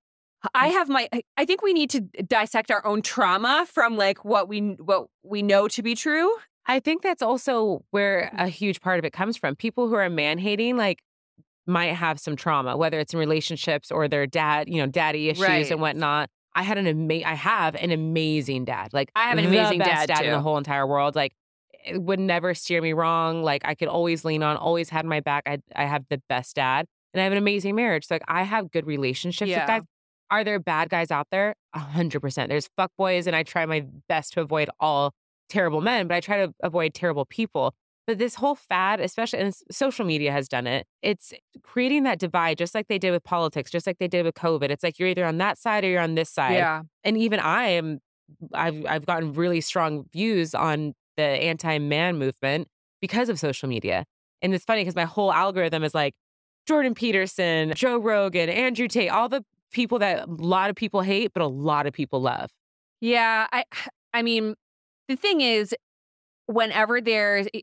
I mm. have my I- think we need to dissect our own trauma from like what we what we know to be true. I think that's also where mm-hmm. a huge part of it comes from. People who are man hating, like, might have some trauma, whether it's in relationships or their dad, you know, daddy issues Right. and whatnot. I had an ama- I have an amazing dad. Like I have an amazing best dad, in the whole entire world. Like it would never steer me wrong. Like I could always lean on, always had my back. I I have the best dad. And I have an amazing marriage. So like I have good relationships Yeah. with guys. Are there bad guys out there? A hundred percent. There's fuck boys, and I try my best to avoid all terrible men, but I try to avoid terrible people. But this whole fad, especially and social media has done it, it's creating that divide, just like they did with politics, just like they did with COVID. It's like you're either on that side or you're on this side. Yeah. And even I am, I've I've gotten really strong views on the anti-man movement because of social media. And it's funny because my whole algorithm is like, Jordan Peterson, Joe Rogan, Andrew Tate, all the people that a lot of people hate, but a lot of people love. Yeah, I I mean, the thing is whenever there's i-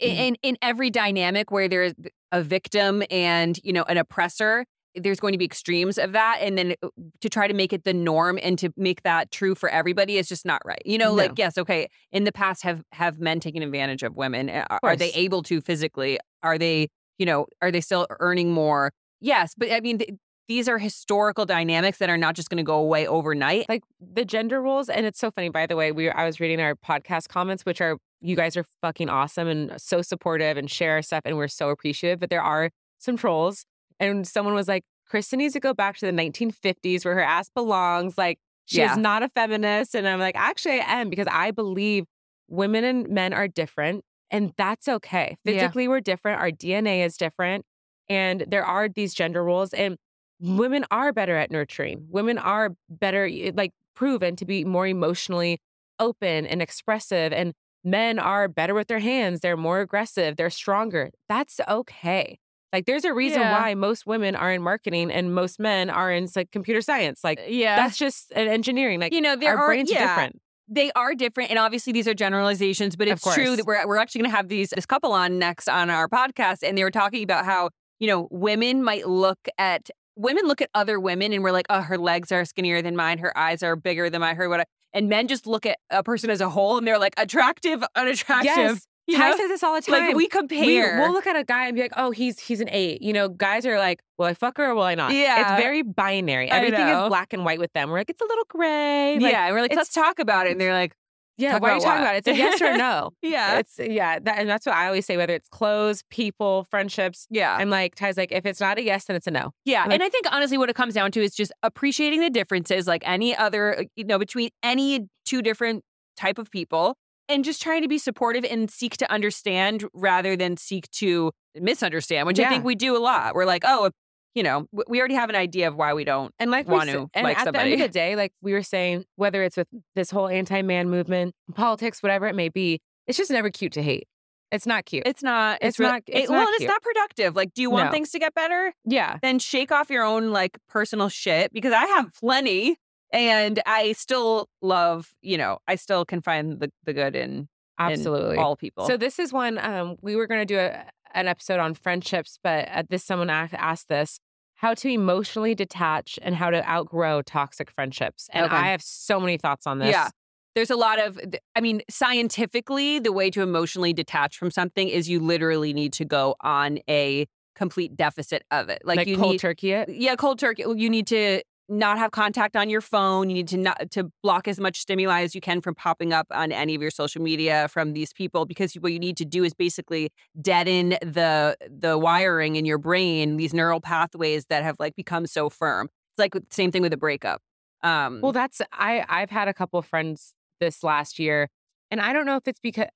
in in every dynamic where there's a victim and, you know, an oppressor, there's going to be extremes of that and then uh, to try to make it the norm and to make that true for everybody is just not right. You know, No. like yes, okay, in the past have have men taken advantage of women? Uh, Are, are they able to physically? Are they, you know, are they still earning more? Yes, but I mean these are historical dynamics that are not just going to go away overnight. Like the gender roles, and it's so funny. By the way, we I was reading our podcast comments, which are you guys are fucking awesome and so supportive and share our stuff, and we're so appreciative. But there are some trolls, and someone was like, "Kristen needs to go back to the 1950s where her ass belongs." Like she's Yeah. not a feminist, and I'm like, actually, I am because I believe women and men are different, and that's okay. Yeah. Physically, we're different. Our DNA is different, and there are these gender roles, and women are better at nurturing. Women are better, eh, like proven to be more emotionally open and expressive, and men are better with their hands. They're more aggressive. They're stronger. That's okay. Like, there's a reason Yeah. why most women are in marketing and most men are in like computer science. Like, eh, yeah, that's just an engineering. Like, you know, there our are brains yeah. are different. they are different and obviously these are generalizations but it's true that we're, we're actually going to have these this couple on next on our podcast and they were talking about how you know women might look at women look at other women and we're like oh her legs are skinnier than mine her eyes are bigger than mine her what and men just look at a person as a whole and they're like attractive unattractive Yes. you Ty know? says this all the time. like we compare We, will look at a guy and be like, "Oh, he's he's an eight. You know, guys are like, "Will I fuck her or will I not?" Yeah. it's very binary. Everything is black and white with them. We're like, it's a little gray. Like, yeah and we're like let's talk about it and they're like yeah. Why are you talking what? about it? It's a yes or no. yeah It's yeah, that, and that's what I always say. Whether it's clothes, people, friendships, yeah I'm like Ty's like, if it's not a yes, then it's a no. Yeah. Like- and I think honestly, what it comes down to is just appreciating the differences, like any other, uh, you know, between any two different type of people and just trying to be supportive and seek to understand rather than seek to misunderstand, which I think we do a lot. We're like, oh, you know, we already have an idea of why we don't. And like Want to and like at the end of somebody. the day, like we were saying, whether it's with this whole anti-man movement, politics, whatever it may be, it's just never cute to hate. It's not cute. It's not. It's real- not- it's it- well, not and it's not productive. Like, do you want No. things to get better? yeah, Then shake off your own like personal shit because I have plenty, and I still love. You know, I still can find the the good in in absolutely. all people. So this is one um, we were going to do a, an episode on friendships, but uh, this someone asked this: how to emotionally detach and how to outgrow toxic friendships. And Okay. I have so many thoughts on this. Yeah. There's a lot of, I mean, scientifically, the way to emotionally detach from something is you literally need to go on a complete deficit of it. Like, like, you cold need, turkey it. yeah, cold turkey. You need to not have contact on your phone. You need to not to block as much stimuli as you can from popping up on any of your social media from these people because what you need to do is basically deaden the the wiring in your brain, these neural pathways that have like become so firm. It's like same thing with a breakup. Um, Well, that's I I've had a couple of friends this last year, and I don't know if it's because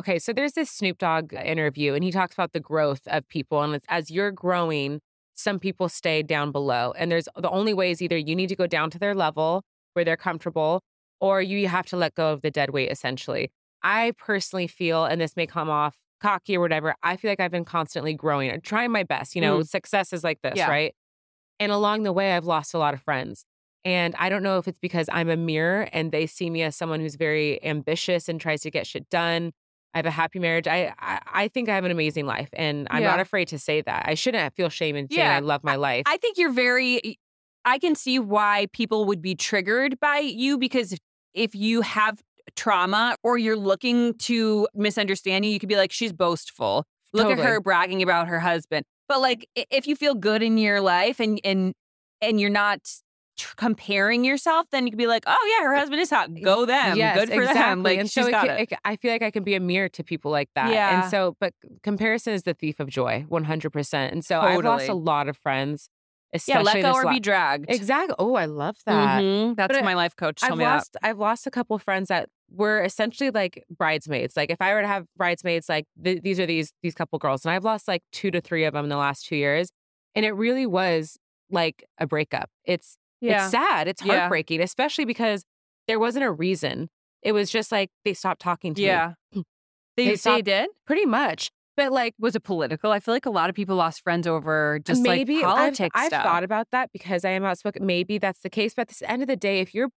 okay, so there's this Snoop Dogg interview, and he talks about the growth of people, and it's, as you're growing, some people stay down below, and there's the only way is either you need to go down to their level where they're comfortable, or you have to let go of the dead weight. Essentially, I personally feel, and this may come off cocky or whatever, I feel like I've been constantly growing and trying my best. You know, mm. success is like this, Yeah. right? And along the way, I've lost a lot of friends. And I don't know if it's because I'm a mirror and they see me as someone who's very ambitious and tries to get shit done. I have a happy marriage. I I, I think I have an amazing life, and I'm not afraid to say that. I shouldn't feel shame in saying Yeah. I love my life. I think you're very. I can see why people would be triggered by you because if, if you have trauma or you're looking to misunderstand you, you could be like, she's boastful. Look at her bragging about her husband. But like, if you feel good in your life and and and you're not tr- comparing yourself, then you could be like, oh yeah, her husband is hot. Go them. Yes, good for exactly. them. Like and she's so it got ca- it. it I feel like I can be a mirror to people like that. Yeah. And so, but comparison is the thief of joy, 100%. And so I've lost a lot of friends, Yeah, let go or la- be dragged. Exactly. Oh, I love that. Mhm. That's But my life coach told I've me that. lost I've lost a couple of friends that were essentially like bridesmaids. Like if I were to have bridesmaids, like th- these are these these couple girls, and I've lost like two to three of them in the last two years, and it really was like a breakup. It's it's sad. It's Yeah. heartbreaking, especially because there wasn't a reason. It was just like they stopped talking to me. Yeah. They, They they stopped- did? pretty much. But like Was it political? I feel like a lot of people lost friends over just maybe like I've- politics I've, thought about that because I am outspoken. Maybe that's the case. But at the end of the day, if you're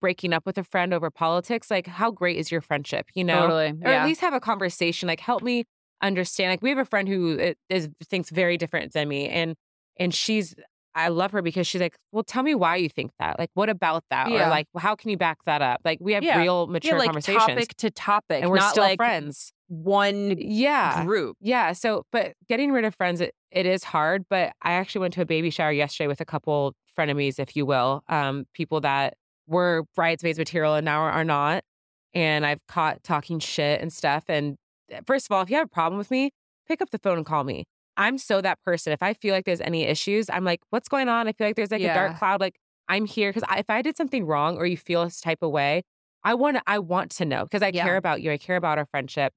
breaking up with a friend over politics, like how great is your friendship? You know, Totally. or yeah. at least have a conversation. Like help me understand. Like we have a friend who is is thinks very different than me, and and she's. I love her because she's like, well, tell me why you think that. Like, what about that? Yeah. Or like, how can you back that up? Like, we have Yeah. real yeah, mature like conversations, topic to topic, and we're not still like friends. one Yeah, group. yeah. So, but getting rid of friends, it, it is hard. But I actually went to a baby shower yesterday with a couple frenemies, if you will, um, people that were bridesmaids material and now are, not. And I've caught talking shit and stuff. And uh, first of all, if you have a problem with me, pick up the phone and call me. I'm so that person. If I feel like there's any issues, I'm like, what's going on? I feel like there's like a dark cloud. Like I'm here because if I did something wrong or you feel this type of way, I want to. I want to know because I Yeah. care about you. I care about our friendship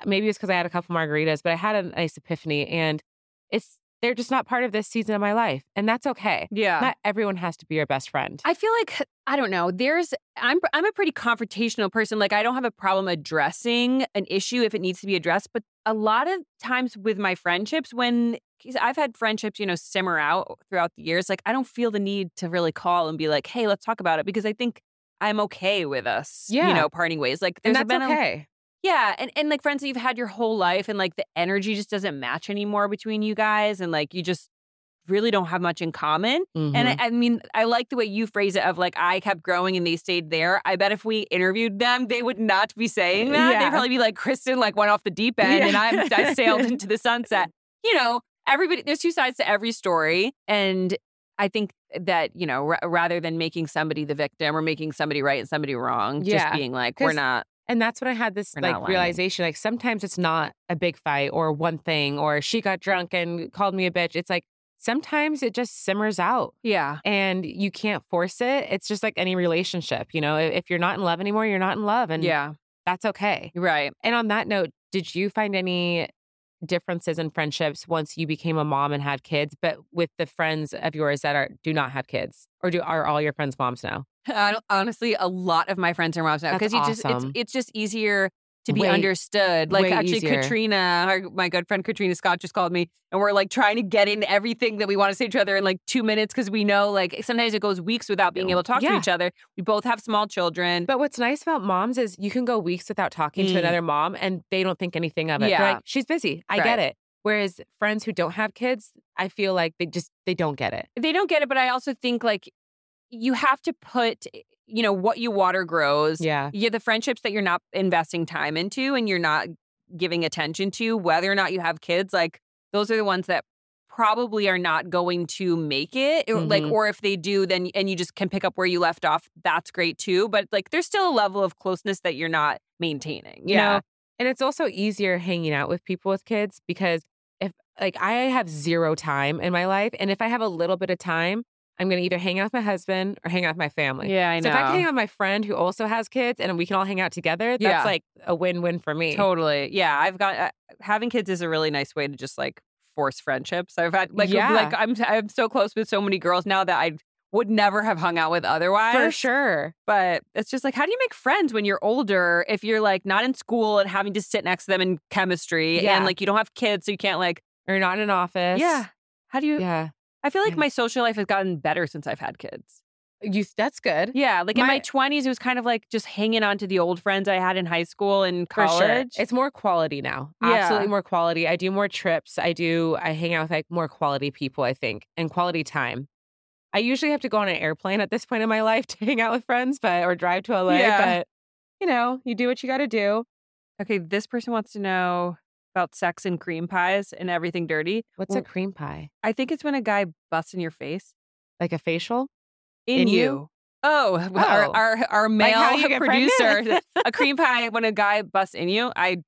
uh, maybe it's because I had a couple margaritas, but I had a nice epiphany and it's they're just not part of this season of my life. And that's okay. Yeah. Not everyone has to be your best friend. I feel like I don't know. There's I'm I'm a pretty confrontational person. Like I don't have a problem addressing an issue if it needs to be addressed, but a lot of times with my friendships when I've had friendships, you know, simmer out throughout the years, like I don't feel the need to really call and be like, "Hey, let's talk about it" because I think I'm okay with us, you know, parting ways. Like and there's that's been a- okay. yeah, and and like friends that you've had your whole life, and like the energy just doesn't match anymore between you guys, and like you just really don't have much in common. And Mhm. I, I mean, I like the way you phrase it of like I kept growing and they stayed there. I bet if we interviewed them, they would not be saying that. Yeah. They'd probably be like Kristen like went off the deep end and I'm I sailed into the sunset. You know, everybody there's two sides to every story, and I think that you know ra- rather than making somebody the victim or making somebody right and somebody wrong, Yeah, just being like we're not. And that's when I had this We're like realization. Like sometimes it's not a big fight or one thing, or she got drunk and called me a bitch. It's like sometimes it just simmers out Yeah. and you can't force it. It's just like any relationship, you know. If you're not in love anymore, you're not in love, and yeah. that's okay. Right. And on that note, did you find any differences in friendships once you became a mom and had kids, but with the friends of yours that are do not have kids, or do are all your friends moms now? Honestly, a lot of my friends are moms now because you just it's it's just easier to be Way- understood. Like actually, easier. Katrina, our, my good friend Katrina Scott, just called me, and we're like trying to get in everything that we want to say to each other in like two minutes because we know like sometimes it goes weeks without being able to talk to each other. We both have small children. But what's nice about moms is you can go weeks without talking to Mm. another mom, and they don't think anything of it. Yeah. like, she's busy. I Right. get it. Whereas friends who don't have kids, I feel like they just they don't get it. they don't get it, but I also think like you have to put eh, you know what you water grows. Yeah. yeah, the friendships that you're not investing time into and you're not giving attention to, whether or not you have kids, like those are the ones that probably are not going to make it. Or, Like, mm-hmm. or if they do, then and you just can pick up where you left off. That's great too. But like, there's still a level of closeness that you're not maintaining. You know? And it's also easier hanging out with people with kids because if like I have zero time in my life, and if I have a little bit of time, I'm gonna either hang out with my husband or hang out with my family. Yeah, I So if I can hang out with my friend who also has kids and we can all hang out together, that's Yeah. like a win-win for me. Totally. Yeah, I've got uh, having kids is a really nice way to just like force friendships. I've had like Yeah. like I'm I'm so close with so many girls now that I would never have hung out with otherwise. For sure. But it's just like, how do you make friends when you're older if you're like not in school and having to sit next to them in chemistry Yeah. and like you don't have kids, so you can't like, Or you're not in an office. yeah. How do you? Yeah. I feel like my social life has gotten better since I've had kids. You that's good. Yeah, like in My- my 20s, it was kind of like just hanging on to the old friends I had in high school and For college. sure. It's more quality now. Yeah. Absolutely more quality. I do more trips. I do I hang out with like more quality people, I think, and quality time. I usually have to go on an airplane at this point in my life to hang out with friends, but or drive to LA. Yeah. But you know, you do what you gotta do. okay, this person wants to know about sex and cream pies and everything dirty. What's a cream pie? I think it's when a guy busts in your face. Like a facial? In, In you. you? Oh, our, Oh. our our Like male get producer. a cream pie when a guy busts in you. I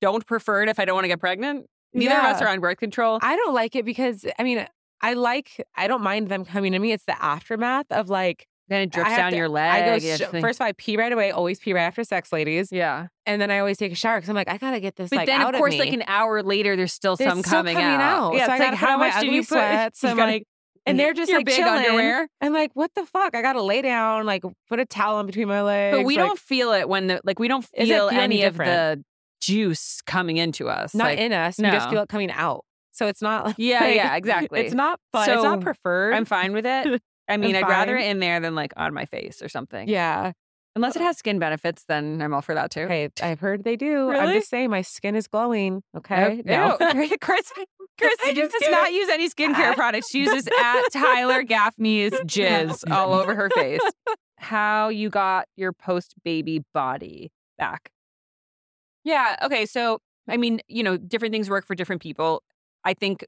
don't prefer it if I don't want to get pregnant. Neither of us are on birth control. I don't like it because I mean I like I don't mind them coming to me. It's the aftermath of like then it I drips down to- your leg. I go sh- first of all, I pee right away. Always pee right after sex, ladies. yeah. And then I always take a shower because I'm like, I gotta get this But like then, out of course, me. like an hour later, there's still There's some still coming, coming out. Yeah, So I it's like, how much do you put? sweats. You like, and they're just like big chilling. underwear. I'm like, what the fuck? I gotta lay down, like put a towel in between my legs. But we like, don't feel it when the like we don't feel any any of the juice coming into us. not like, in us. We just feel it coming out. So it's not like, Yeah, yeah, exactly. It's not fun. it's not preferred. I'm fine with it. I mean, I'd rather it in there than like on my face or something. Yeah. Unless it uh has skin benefits, then I'm all for that too. Okay. I've heard they do. I'm just saying my skin is glowing. Okay. No. Chris, Chris does do not use any skincare ah. products. She uses at Tyler Gaffney's jizz all over her face. How you got your post baby body back. Yeah. Okay. So, I mean, you know, different things work for different people. I think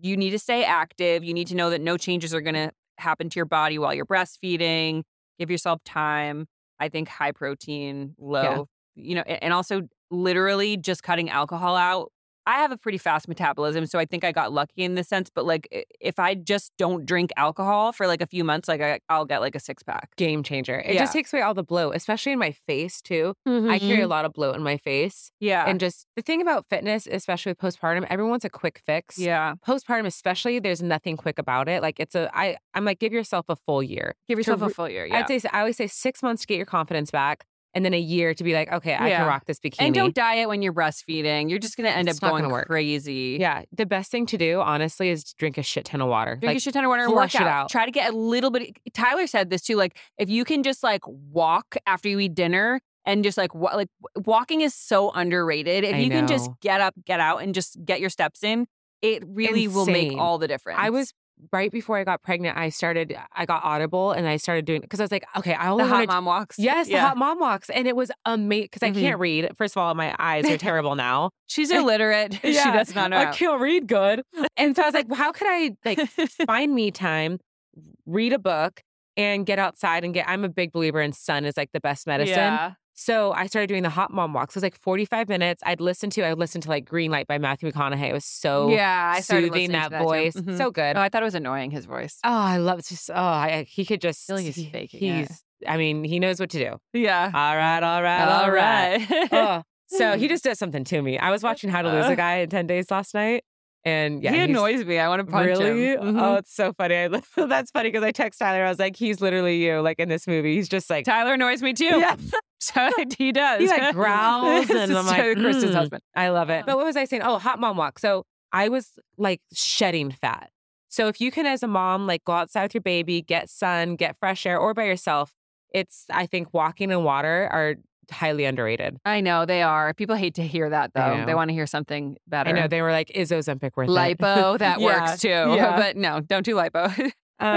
you need to stay active. You need to know that no changes are going to happen to your body while you're breastfeeding. Give yourself time. I think high protein, low, you know, and also literally just cutting alcohol out. I have a pretty fast metabolism, so I think I got lucky in this sense. But like, if I just don't drink alcohol for like a few months, like I, I'll get like a six pack. Game changer. It Yeah. just takes away all the bloat, especially in my face too. I carry a mm-hmm. lot of bloat in my face. yeah, And just the thing about fitness, especially with postpartum, everyone wants a quick fix. yeah. Postpartum, especially, there's nothing quick about it. Like it's a, I, I'm like, give yourself a full year. Give yourself a full year. Yeah, I'd say, I always say six months to get your confidence back, and then a year to be like, okay, I Yeah. can rock this bikini. and don't diet when you're breastfeeding. You're just gonna end It's up going work. crazy. Yeah, the best thing to do, honestly, is drink a shit ton of water. Drink like, a shit ton of water and flush work it out. out. Try to get a little bit. Eh, Tyler said this too. Like if you can just like walk after you eat dinner and just like wa- like walking is so underrated. If I you can just get up, get out, and just get your steps in, it really will make all the difference. I was right before I got pregnant. I started, I got Audible, and I started doing because I was like, okay, I the only hot want mom walks. Yes, the hot mom walks, and it was amazing because Mhm. I can't read. First of all, my eyes are terrible now. She's illiterate. she does not know. I can't read good, and so I was like, well, how could I like find me time, read a book, and get outside and get? I'm a big believer in sun is like the best medicine. Yeah. So I started doing the hot mom walks. It was like 45 minutes. I'd listen to, I would listen to like Green Light by Matthew McConaughey. It was so yeah, I started soothing that, too. voice. Mhm. So good. Oh, I thought it was annoying his voice. Oh, I love it's just. Oh, I, he could just. feel like he's he- faking it. He's. I mean, he knows what to do. Yeah. All right, all right, all right. right. Oh, so he just does something to me. I was watching How to Lose a Guy in ten days last night, and yeah, he annoys me. I want to punch really? him. Mhm. Oh, it's so funny. I, that's funny because I text Tyler. I was like, he's literally you, like in this movie. He's just like, Tyler annoys me too. yeah, So he does. he like growls, and I'm like, Kristen's "Mm." husband. I love it. But what was I saying? Oh, hot mom walk. So I was like shedding fat. So if you can, as a mom, like go outside with your baby, get sun, get fresh air, or by yourself, it's I think walking and water are highly underrated. I know they are. People hate to hear that though. They want to hear something better. I know they were like, is Ozempic worth it? lipo that Yeah, works too. yeah. But no, don't do lipo. don't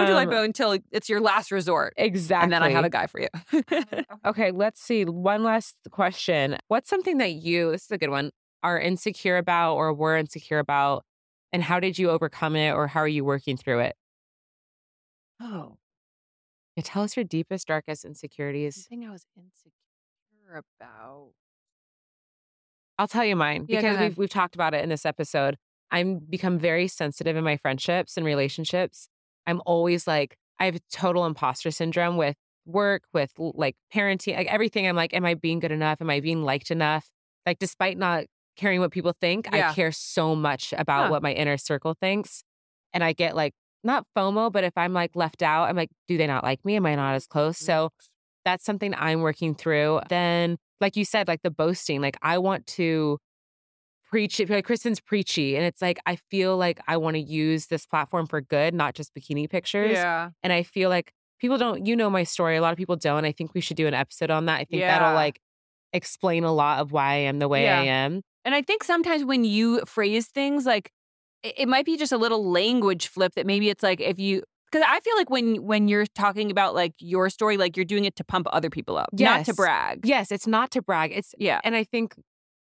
do Um, lipo until it's your last resort. Exactly. And then I have a guy for you. Okay, let's see. One last question. What's something that you, this is a good one, are insecure about or were insecure about? And how did you overcome it or how are you working through it? oh, Yeah, tell us your deepest, darkest insecurities. something I was insecure about. I'll tell you mine Yeah, because we've we've talked about it in this episode. I'm become very sensitive in my friendships and relationships. I'm always like I have total imposter syndrome with work, with like parenting, like everything. I'm like, am I being good enough? Am I being liked enough? Like, despite not caring what people think, Yeah. I care so much about Huh. what my inner circle thinks. And I get like not FOMO, but if I'm like left out, I'm like, do they not like me? Am I not as close? So that's something I'm working through. Then, like you said, like the boasting, like I want to preach it. Like Kristen's preachy. And it's like, I feel like I want to use this platform for good, not just bikini pictures. Yeah. And I feel like people don't, you know, my story. A lot of people don't. I think we should do an episode on that. I think Yeah. that'll like explain a lot of why I am the way I am. And I think sometimes when you phrase things like it might be just a little language flip that maybe it's like if you because I feel like when when you're talking about like your story, like you're doing it to pump other people up, not to brag. Yes, it's not to brag. It's, Yeah. and I think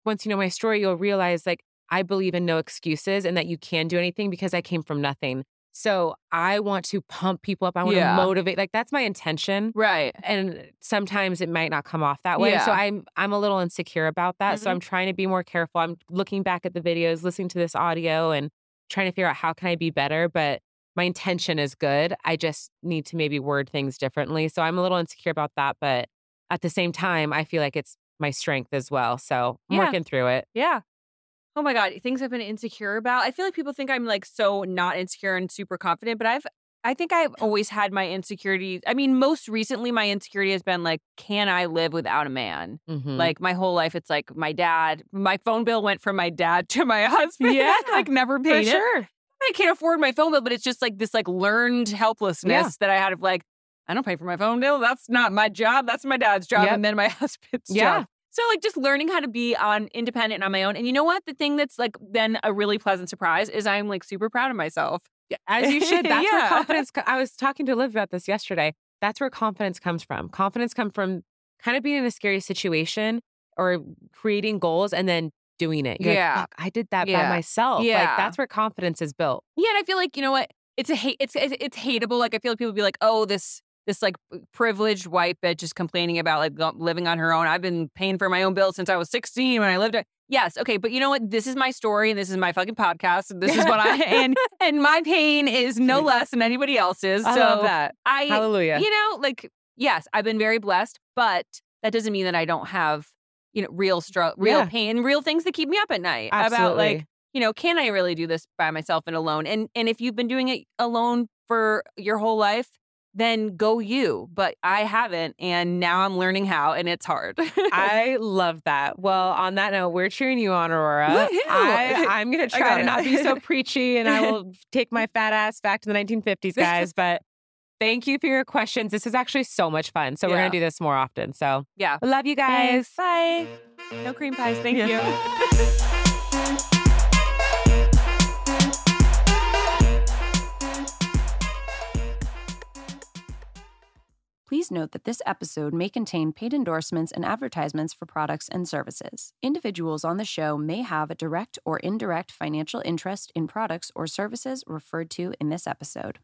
once you know my story, you'll realize like I believe in no excuses and that you can do anything because I came from nothing. So I want to pump people up. I want Yeah. to motivate. Like that's my intention. Right. And sometimes it might not come off that way. So I'm I'm a little insecure about that. So Mhm. I'm trying to be more careful. I'm looking back at the videos, listening to this audio and trying to figure out how can I be better. But my intention is good. I just need to maybe word things differently. So I'm a little insecure about that. But at the same time, I feel like it's my strength as well. So I'm Yeah. working through it. Yeah. Oh my God. Things I've been insecure about. I feel like people think I'm like so not insecure and super confident, but I've I think I've always had my insecurities. I mean, most recently, my insecurity has been like, can I live without a man? Mhm. Like my whole life, it's like my dad. My phone bill went from my dad to my husband. Yeah, like never for paid it. sure. I can't afford my phone bill, but it's just like this like learned helplessness Yeah. that I had of like, I don't pay for my phone bill. That's not my job. That's my dad's job, Yep. and then my husband's Yeah. job. So like just learning how to be on independent and on my own. And you know what? The thing that's like then a really pleasant surprise is I'm like super proud of myself. Yeah, As you should. That's where confidence. co- I was talking to Liv about this yesterday. That's where confidence comes from. Confidence comes from kind of being in a scary situation or creating goals and then doing it. You're Yeah. "Fuck, I did that by Yeah. myself. Like Yeah. that's where confidence is built. Yeah, and I feel like you know what? It's a hate. It's it's, it's hateable. Like I feel like people be like, oh, this this like privileged white bitch is complaining about like living on her own. I've been paying for my own bills since I was 16 when I lived. At- yes, okay, but you know what? This is my story, and this is my fucking podcast, and this is what I and and my pain is no less than anybody else's. I so love that. I, Hallelujah. you know, like yes, I've been very blessed, but that doesn't mean that I don't have you know real struggle, real Yeah. pain, real things that keep me up at night Absolutely. about like you know, can I really do this by myself and alone? And and if you've been doing it alone for your whole life, then go you. But I haven't, and now I'm learning how, and it's hard. I love that. Well, on that note, we're cheering you on, Aurora. Woohoo! I, I'm going to try to it. not be so preachy and I will take my fat ass back to the 1950s, guys. But thank you for your questions. This is actually so much fun. So we're going to do this more often. So yeah. I love you guys. Bye. No cream pies. Thank Yeah. you. Please note that this episode may contain paid endorsements and advertisements for products and services. Individuals on the show may have a direct or indirect financial interest in products or services referred to in this episode.